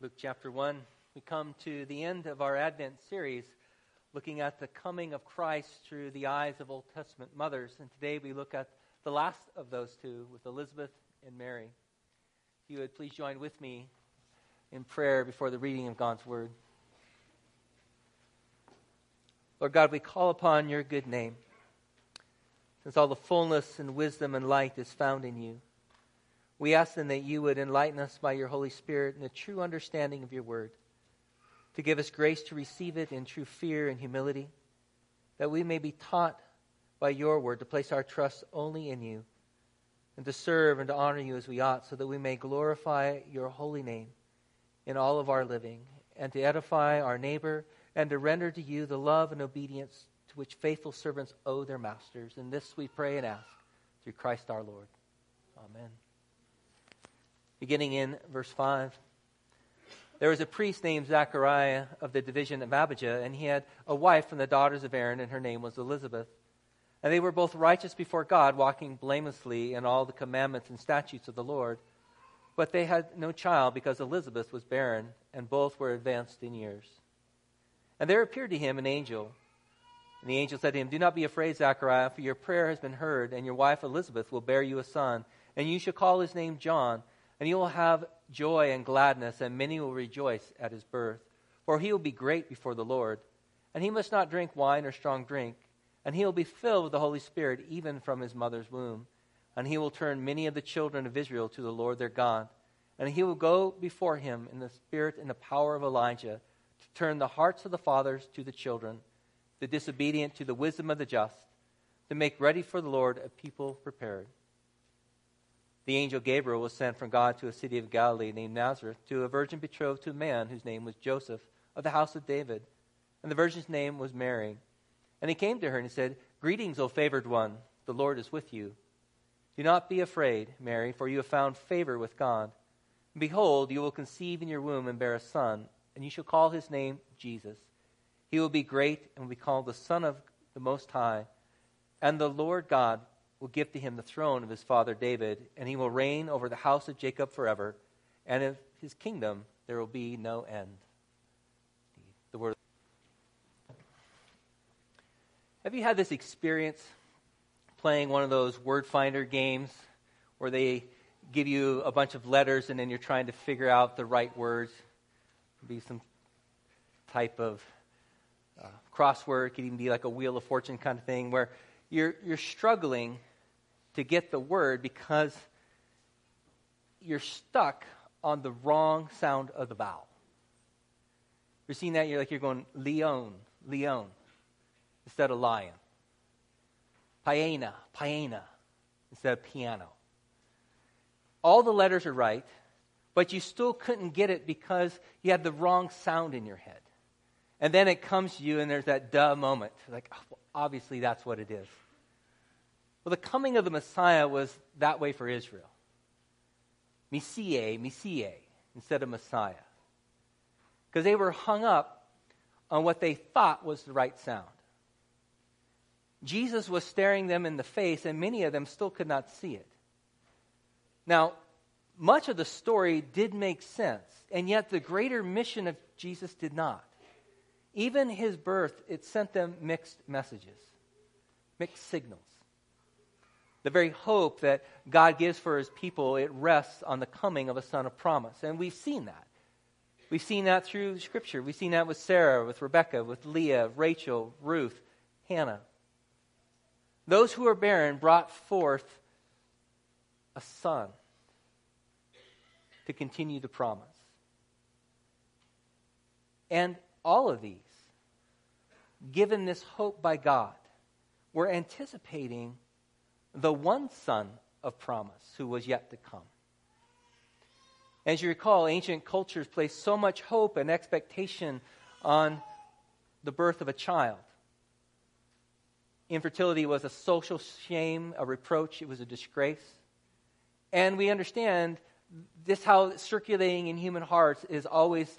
Luke chapter 1, we come to the end of our Advent series looking at the coming of Christ through the eyes of Old Testament mothers. And today we look at the last of those two with Elizabeth and Mary. If you would please join with me in prayer before the reading of God's Word. Lord God, we call upon your good name, since all the fullness and wisdom and light is found in you. We ask then that you would enlighten us by your Holy Spirit in a true understanding of your word, to give us grace to receive it in true fear and humility, that we may be taught by your word to place our trust only in you, and to serve and to honor you as we ought, so that we may glorify your holy name in all of our living, and to edify our neighbor, and to render to you the love and obedience to which faithful servants owe their masters. And this we pray and ask through Christ our Lord. Amen beginning in verse 5. There was a priest named Zachariah of the division of Abijah, and he had a wife from the daughters of Aaron, and her name was Elizabeth. And they were both righteous before God, walking blamelessly in all the commandments and statutes of the Lord. But they had no child because Elizabeth was barren, and both were advanced in years. And there appeared to him an angel. And the angel said to him, Do not be afraid, Zachariah, for your prayer has been heard, and your wife Elizabeth will bear you a son, and you shall call his name John and he will have joy and gladness, and many will rejoice at his birth. For he will be great before the Lord. And he must not drink wine or strong drink, and he will be filled with the Holy Spirit even from his mother's womb. And he will turn many of the children of Israel to the Lord their God. And he will go before him in the spirit and the power of Elijah to turn the hearts of the fathers to the children, the disobedient to the wisdom of the just, to make ready for the Lord a people prepared the angel Gabriel was sent from God to a city of Galilee named Nazareth to a virgin betrothed to a man whose name was Joseph of the house of David. And the virgin's name was Mary. And he came to her and he said, Greetings, O favored one, the Lord is with you. Do not be afraid, Mary, for you have found favor with God. And behold, you will conceive in your womb and bear a son, and you shall call his name Jesus. He will be great and will be called the Son of the Most High. And the Lord God will give to him the throne of his father David, and he will reign over the house of Jacob forever, and of his kingdom there will be no end. The word. Have you had this experience playing one of those word finder games where they give you a bunch of letters and then you're trying to figure out the right words? be some type of uh, crossword, it could even be like a wheel of fortune kind of thing where you're, you're struggling to get the word because you're stuck on the wrong sound of the vowel. You're seeing that, you're like you're going Leon, Leon, instead of lion. Piena, Piena, instead of piano. All the letters are right, but you still couldn't get it because you had the wrong sound in your head. And then it comes to you, and there's that duh moment. Like, oh, obviously, that's what it is. Well, the coming of the Messiah was that way for Israel. Messiah, Messiah, instead of Messiah. Because they were hung up on what they thought was the right sound. Jesus was staring them in the face, and many of them still could not see it. Now, much of the story did make sense, and yet the greater mission of Jesus did not. Even his birth, it sent them mixed messages, mixed signals. The very hope that God gives for his people, it rests on the coming of a son of promise. And we've seen that. We've seen that through Scripture. We've seen that with Sarah, with Rebecca, with Leah, Rachel, Ruth, Hannah. Those who are barren brought forth a son to continue the promise. And all of these, given this hope by God, were anticipating the one son of promise who was yet to come. As you recall, ancient cultures placed so much hope and expectation on the birth of a child. Infertility was a social shame, a reproach, it was a disgrace. And we understand this how circulating in human hearts is always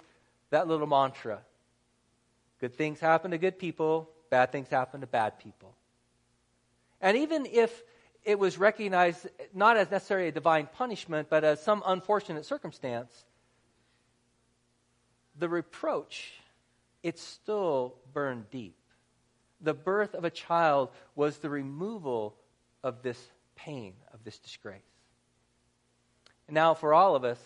that little mantra. Good things happen to good people, bad things happen to bad people. And even if it was recognized not as necessarily a divine punishment, but as some unfortunate circumstance, the reproach, it still burned deep. The birth of a child was the removal of this pain, of this disgrace. And now, for all of us,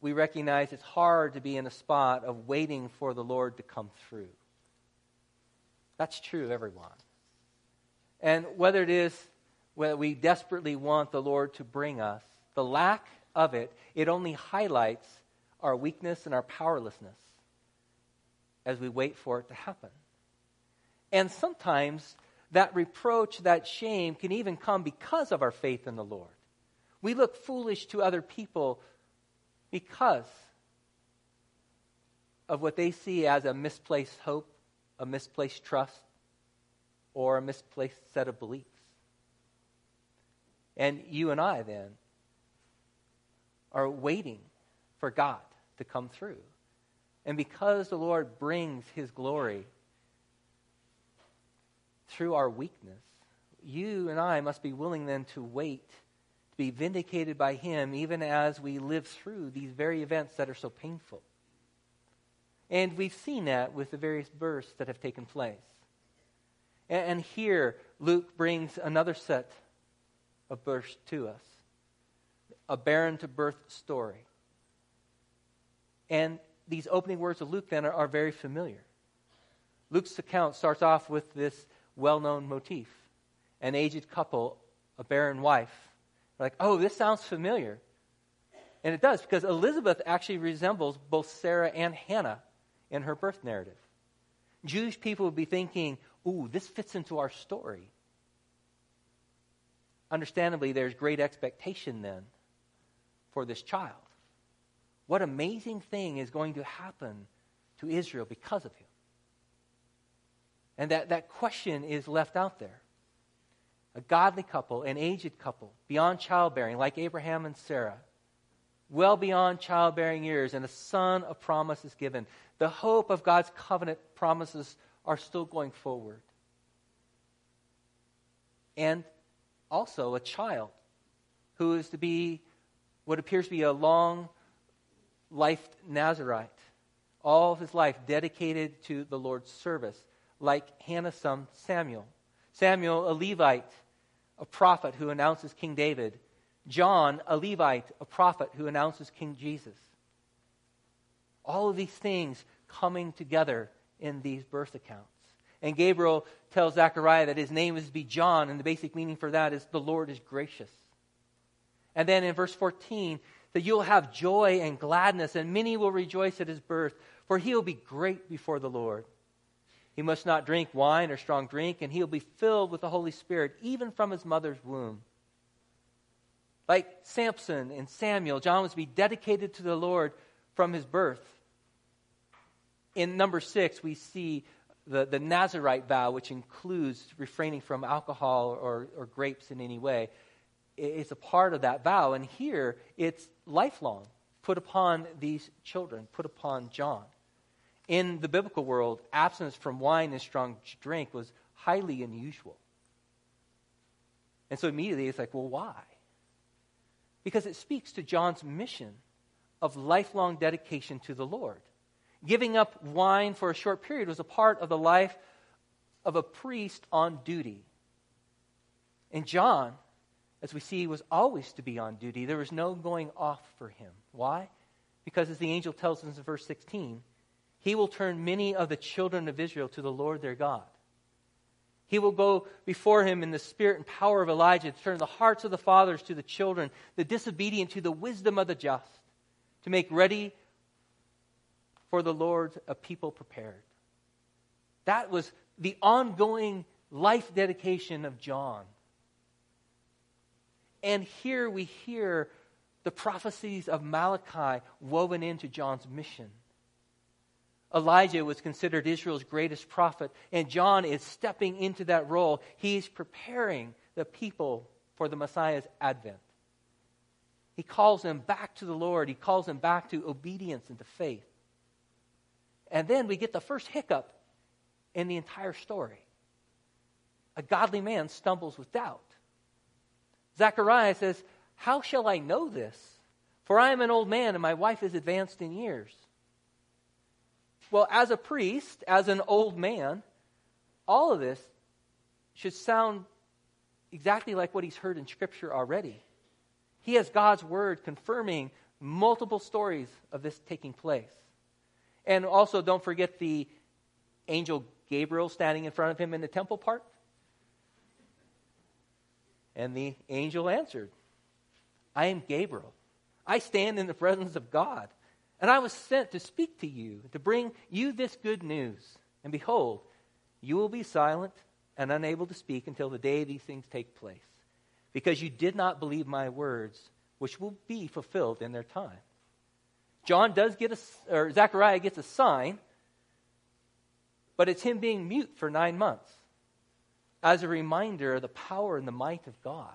we recognize it's hard to be in a spot of waiting for the Lord to come through. That's true of everyone. And whether it is whether we desperately want the Lord to bring us, the lack of it, it only highlights our weakness and our powerlessness as we wait for it to happen. And sometimes that reproach, that shame can even come because of our faith in the Lord. We look foolish to other people because of what they see as a misplaced hope, a misplaced trust, or a misplaced set of beliefs. And you and I then are waiting for God to come through. And because the Lord brings his glory through our weakness, you and I must be willing then to wait, to be vindicated by him, even as we live through these very events that are so painful. And we've seen that with the various births that have taken place. And, here, Luke brings another set of births to us a barren to birth story. And these opening words of Luke then are, are very familiar. Luke's account starts off with this well known motif an aged couple, a barren wife. We're like, oh, this sounds familiar. And it does, because Elizabeth actually resembles both Sarah and Hannah in her birth narrative. Jewish people would be thinking, ooh, this fits into our story. Understandably, there's great expectation then for this child. What amazing thing is going to happen to Israel because of him? And that, that question is left out there. A godly couple, an aged couple, beyond childbearing, like Abraham and Sarah, well beyond childbearing years, and a son of promise is given. The hope of God's covenant promises are still going forward. And also a child who is to be what appears to be a long life Nazarite, all of his life dedicated to the Lord's service, like Hannah's son Samuel. Samuel, a Levite, a prophet who announces King David. John, a Levite, a prophet who announces King Jesus. All of these things coming together in these birth accounts. And Gabriel tells Zechariah that his name is to be John, and the basic meaning for that is the Lord is gracious. And then in verse 14, that you'll have joy and gladness, and many will rejoice at his birth, for he will be great before the Lord. He must not drink wine or strong drink, and he'll be filled with the Holy Spirit, even from his mother's womb. Like Samson and Samuel, John was to be dedicated to the Lord from his birth. In number six, we see the, the Nazarite vow, which includes refraining from alcohol or, or grapes in any way, is a part of that vow. And here, it's lifelong, put upon these children, put upon John. In the biblical world, abstinence from wine and strong drink was highly unusual. And so immediately it's like, well, why? Because it speaks to John's mission of lifelong dedication to the Lord. Giving up wine for a short period was a part of the life of a priest on duty. And John, as we see, was always to be on duty. There was no going off for him. Why? Because as the angel tells us in verse 16, he will turn many of the children of Israel to the Lord their God. He will go before him in the spirit and power of Elijah to turn the hearts of the fathers to the children, the disobedient to the wisdom of the just, to make ready for the Lord a people prepared. That was the ongoing life dedication of John. And here we hear the prophecies of Malachi woven into John's mission. Elijah was considered Israel's greatest prophet, and John is stepping into that role. He's preparing the people for the Messiah's advent. He calls them back to the Lord, he calls them back to obedience and to faith. And then we get the first hiccup in the entire story. A godly man stumbles with doubt. Zechariah says, How shall I know this? For I am an old man and my wife is advanced in years. Well, as a priest, as an old man, all of this should sound exactly like what he's heard in Scripture already. He has God's word confirming multiple stories of this taking place. And also, don't forget the angel Gabriel standing in front of him in the temple part. And the angel answered, I am Gabriel. I stand in the presence of God. And I was sent to speak to you, to bring you this good news. And behold, you will be silent and unable to speak until the day these things take place, because you did not believe my words, which will be fulfilled in their time. John does get a, or Zechariah gets a sign, but it's him being mute for nine months as a reminder of the power and the might of God.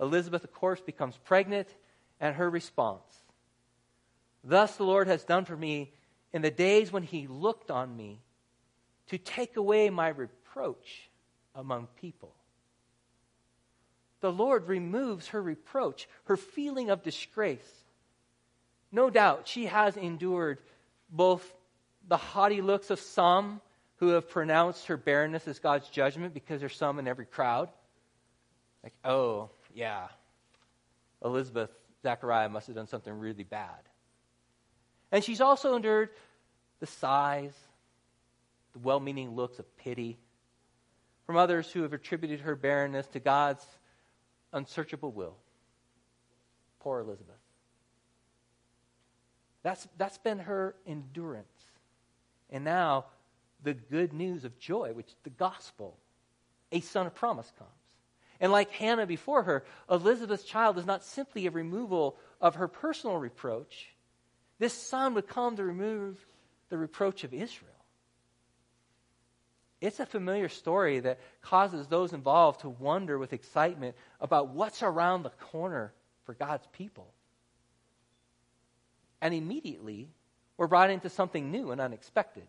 Elizabeth, of course, becomes pregnant, and her response Thus the Lord has done for me in the days when he looked on me to take away my reproach among people. The Lord removes her reproach, her feeling of disgrace. No doubt she has endured both the haughty looks of some who have pronounced her barrenness as God's judgment because there's some in every crowd. Like, oh, yeah, Elizabeth, Zachariah must have done something really bad. And she's also endured the sighs, the well meaning looks of pity from others who have attributed her barrenness to God's unsearchable will. Poor Elizabeth. That's, that's been her endurance. And now, the good news of joy, which the gospel, a son of promise comes. And like Hannah before her, Elizabeth's child is not simply a removal of her personal reproach. This son would come to remove the reproach of Israel. It's a familiar story that causes those involved to wonder with excitement about what's around the corner for God's people. And immediately, we're brought into something new and unexpected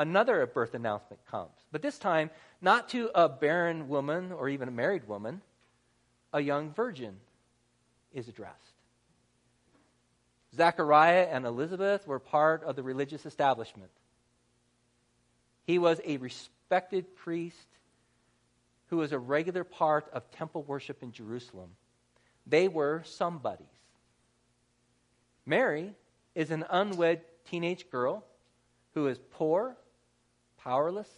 another birth announcement comes. But this time, not to a barren woman or even a married woman, a young virgin is addressed. Zachariah and Elizabeth were part of the religious establishment. He was a respected priest who was a regular part of temple worship in Jerusalem. They were somebodies. Mary is an unwed teenage girl who is poor powerless,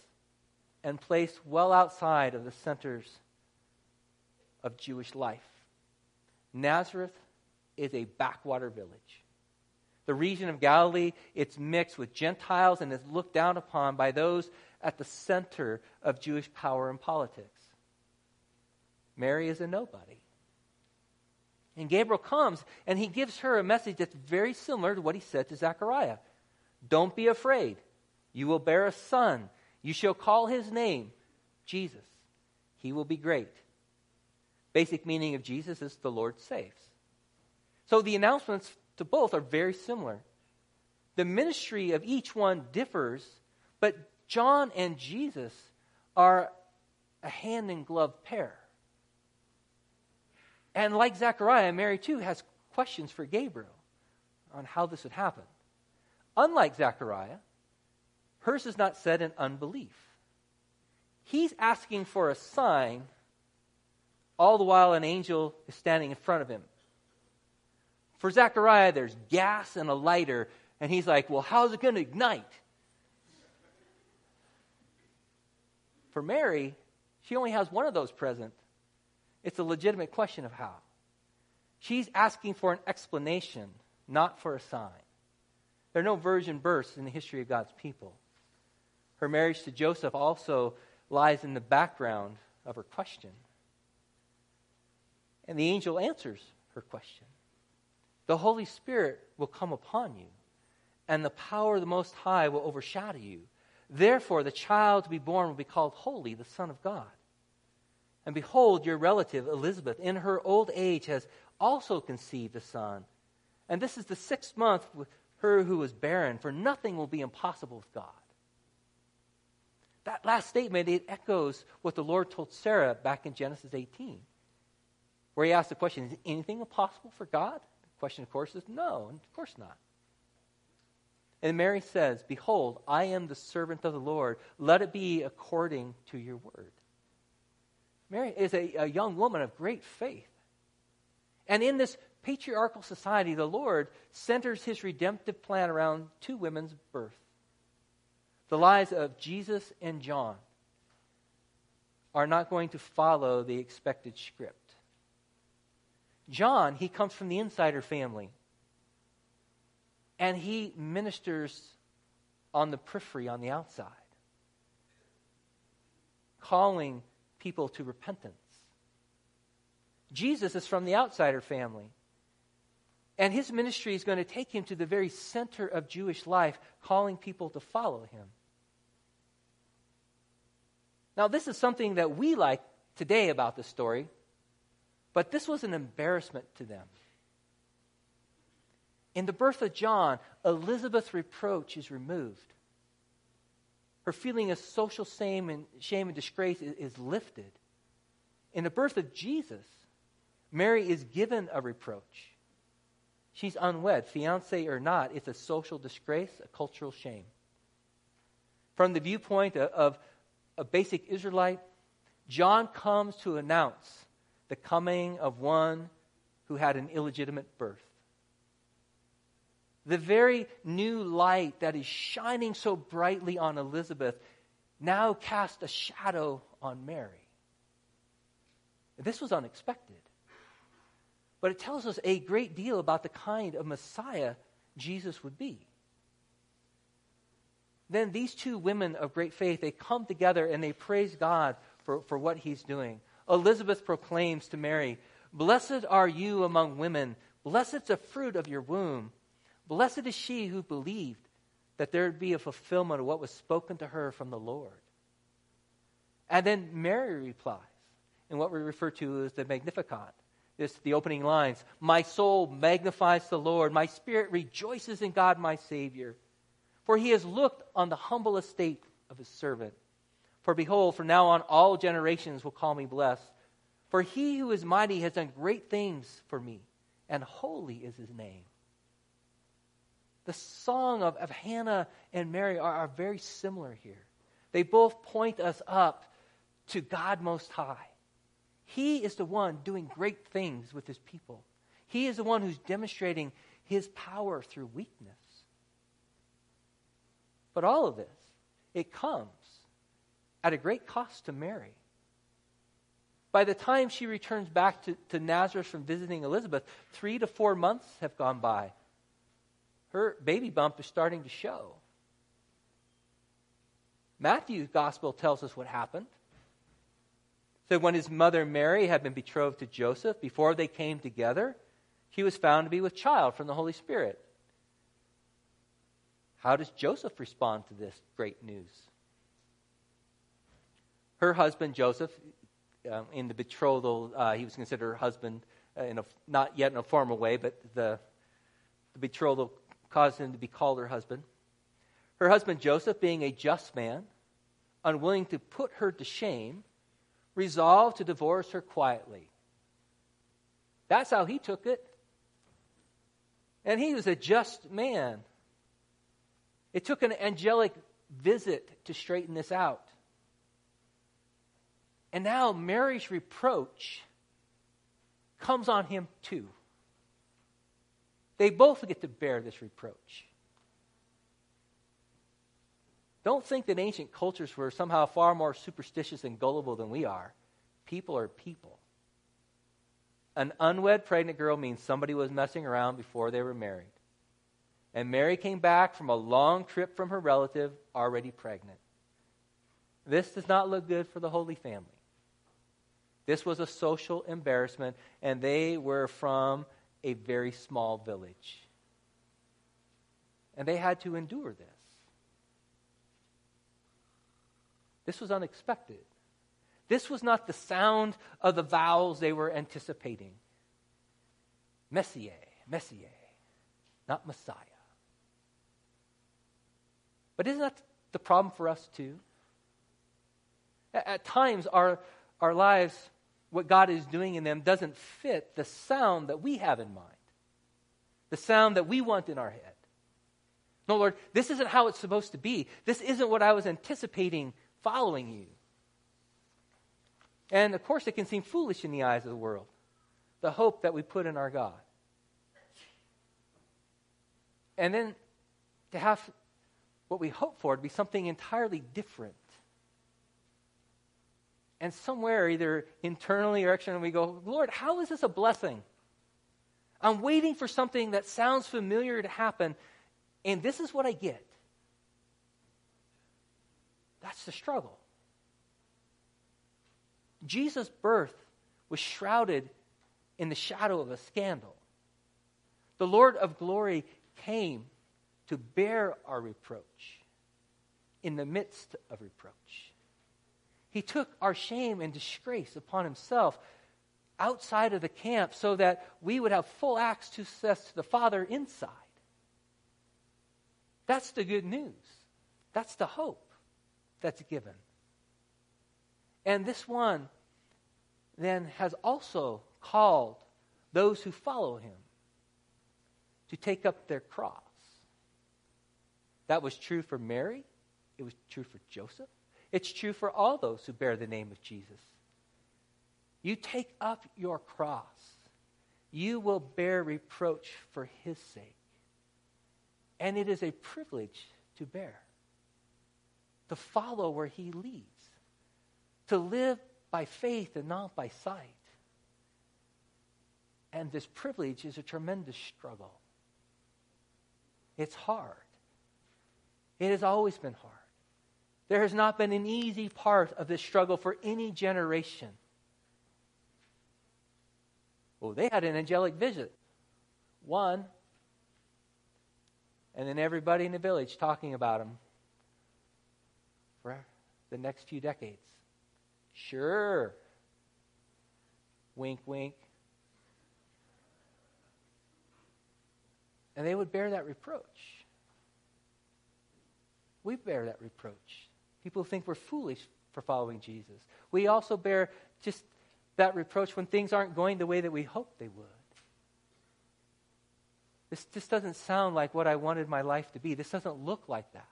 and placed well outside of the centers of Jewish life. Nazareth is a backwater village. The region of Galilee, it's mixed with Gentiles and is looked down upon by those at the center of Jewish power and politics. Mary is a nobody. And Gabriel comes and he gives her a message that's very similar to what he said to Zechariah. Don't be afraid. You will bear a son. You shall call his name Jesus. He will be great. Basic meaning of Jesus is the Lord saves. So the announcements to both are very similar. The ministry of each one differs, but John and Jesus are a hand in glove pair. And like Zechariah, Mary too has questions for Gabriel on how this would happen. Unlike Zechariah, Hers is not said in unbelief. He's asking for a sign, all the while an angel is standing in front of him. For Zechariah, there's gas and a lighter, and he's like, Well, how's it going to ignite? For Mary, she only has one of those present. It's a legitimate question of how. She's asking for an explanation, not for a sign. There are no virgin births in the history of God's people. Her marriage to Joseph also lies in the background of her question. And the angel answers her question. The Holy Spirit will come upon you, and the power of the Most High will overshadow you. Therefore, the child to be born will be called Holy, the Son of God. And behold, your relative Elizabeth, in her old age, has also conceived a son. And this is the sixth month with her who was barren, for nothing will be impossible with God. That last statement, it echoes what the Lord told Sarah back in Genesis 18, where he asked the question, Is anything impossible for God? The question, of course, is no, of course not. And Mary says, Behold, I am the servant of the Lord. Let it be according to your word. Mary is a, a young woman of great faith. And in this patriarchal society, the Lord centers his redemptive plan around two women's birth. The lives of Jesus and John are not going to follow the expected script. John, he comes from the insider family. And he ministers on the periphery, on the outside, calling people to repentance. Jesus is from the outsider family. And his ministry is going to take him to the very center of Jewish life, calling people to follow him. Now, this is something that we like today about the story, but this was an embarrassment to them. In the birth of John, Elizabeth's reproach is removed. Her feeling of social shame and, shame and disgrace is, is lifted. In the birth of Jesus, Mary is given a reproach. She's unwed, fiance or not. It's a social disgrace, a cultural shame. From the viewpoint of, of a basic Israelite, John comes to announce the coming of one who had an illegitimate birth. The very new light that is shining so brightly on Elizabeth now cast a shadow on Mary. This was unexpected. But it tells us a great deal about the kind of Messiah Jesus would be. Then these two women of great faith, they come together and they praise God for, for what he's doing. Elizabeth proclaims to Mary, Blessed are you among women, blessed is the fruit of your womb. Blessed is she who believed that there would be a fulfillment of what was spoken to her from the Lord. And then Mary replies in what we refer to as the Magnificat. This the opening lines. My soul magnifies the Lord. My spirit rejoices in God my Savior. For he has looked on the humble estate of his servant. For behold, from now on all generations will call me blessed. For he who is mighty has done great things for me, and holy is his name. The song of, of Hannah and Mary are, are very similar here. They both point us up to God Most High. He is the one doing great things with his people. He is the one who's demonstrating his power through weakness. But all of this, it comes at a great cost to Mary. By the time she returns back to, to Nazareth from visiting Elizabeth, three to four months have gone by her baby bump is starting to show. Matthew's gospel tells us what happened. So when his mother Mary had been betrothed to Joseph, before they came together, she was found to be with child from the Holy Spirit. How does Joseph respond to this great news? Her husband, Joseph, um, in the betrothal, uh, he was considered her husband uh, in a, not yet in a formal way, but the, the betrothal caused him to be called her husband. Her husband Joseph, being a just man, unwilling to put her to shame, resolved to divorce her quietly. That's how he took it. And he was a just man. It took an angelic visit to straighten this out. And now Mary's reproach comes on him too. They both get to bear this reproach. Don't think that ancient cultures were somehow far more superstitious and gullible than we are. People are people. An unwed pregnant girl means somebody was messing around before they were married. And Mary came back from a long trip from her relative, already pregnant. This does not look good for the Holy Family. This was a social embarrassment, and they were from a very small village. And they had to endure this. This was unexpected. This was not the sound of the vowels they were anticipating. Messiah, Messiah, not Messiah. But isn't that the problem for us too? At, at times, our, our lives what God is doing in them doesn't fit the sound that we have in mind, the sound that we want in our head. No, Lord, this isn't how it's supposed to be. This isn't what I was anticipating following you. And of course, it can seem foolish in the eyes of the world, the hope that we put in our God. And then to have what we hope for to be something entirely different. And somewhere, either internally or externally, we go, Lord, how is this a blessing? I'm waiting for something that sounds familiar to happen, and this is what I get. That's the struggle. Jesus' birth was shrouded in the shadow of a scandal. The Lord of glory came to bear our reproach in the midst of reproach. He took our shame and disgrace upon himself outside of the camp so that we would have full access to the Father inside. That's the good news. That's the hope that's given. And this one then has also called those who follow him to take up their cross. That was true for Mary, it was true for Joseph, it's true for all those who bear the name of Jesus. You take up your cross, you will bear reproach for his sake. And it is a privilege to bear, to follow where he leads, to live by faith and not by sight. And this privilege is a tremendous struggle. It's hard. It has always been hard. There has not been an easy part of this struggle for any generation. Well, they had an angelic visit. One. And then everybody in the village talking about him for the next few decades. Sure. Wink, wink. And they would bear that reproach. We bear that reproach. People think we're foolish for following Jesus. We also bear just that reproach when things aren't going the way that we hoped they would. This just doesn't sound like what I wanted my life to be. This doesn't look like that.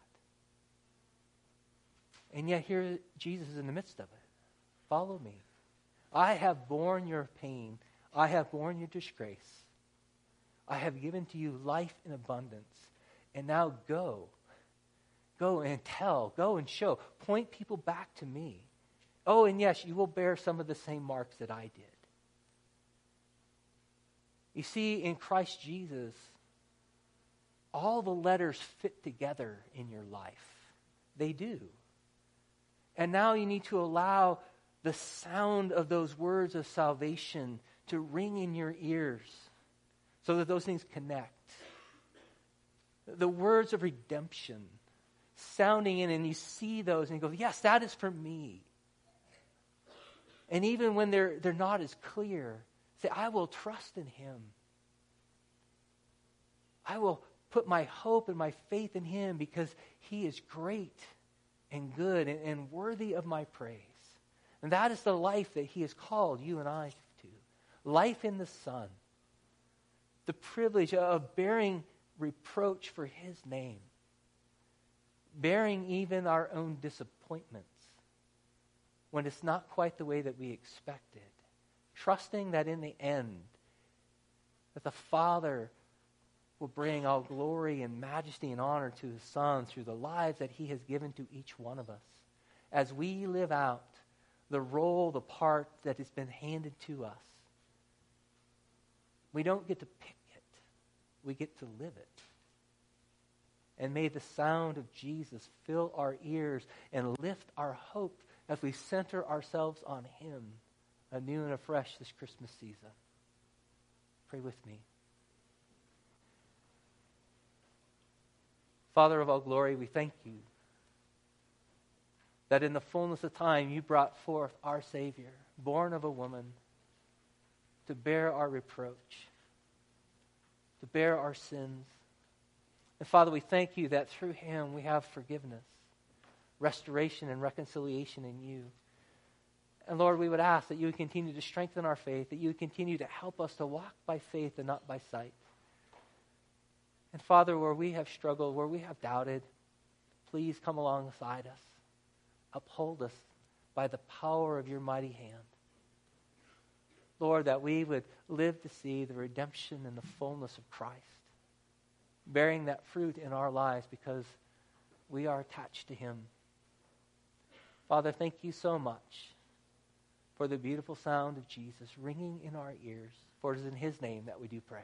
And yet, here Jesus is in the midst of it. Follow me. I have borne your pain, I have borne your disgrace. I have given to you life in abundance. And now go. Go and tell. Go and show. Point people back to me. Oh, and yes, you will bear some of the same marks that I did. You see, in Christ Jesus, all the letters fit together in your life. They do. And now you need to allow the sound of those words of salvation to ring in your ears so that those things connect. The words of redemption sounding in, and you see those and you go, Yes, that is for me. And even when they're, they're not as clear, say, I will trust in him. I will put my hope and my faith in him because he is great and good and, and worthy of my praise. And that is the life that he has called you and I to life in the Son, the privilege of bearing reproach for his name, bearing even our own disappointments when it's not quite the way that we expected, trusting that in the end, that the Father will bring all glory and majesty and honor to his Son through the lives that he has given to each one of us. As we live out the role, the part that has been handed to us, we don't get to pick it, we get to live it. And may the sound of Jesus fill our ears and lift our hope as we center ourselves on Him anew and afresh this Christmas season. Pray with me. Father of all glory, we thank you that in the fullness of time you brought forth our Savior, born of a woman, to bear our reproach, to bear our sins. And Father, we thank you that through him we have forgiveness restoration and reconciliation in you. And Lord, we would ask that you would continue to strengthen our faith, that you would continue to help us to walk by faith and not by sight. And Father, where we have struggled, where we have doubted, please come alongside us. Uphold us by the power of your mighty hand. Lord, that we would live to see the redemption and the fullness of Christ, bearing that fruit in our lives because we are attached to him. Father, thank you so much for the beautiful sound of Jesus ringing in our ears. For it is in his name that we do pray.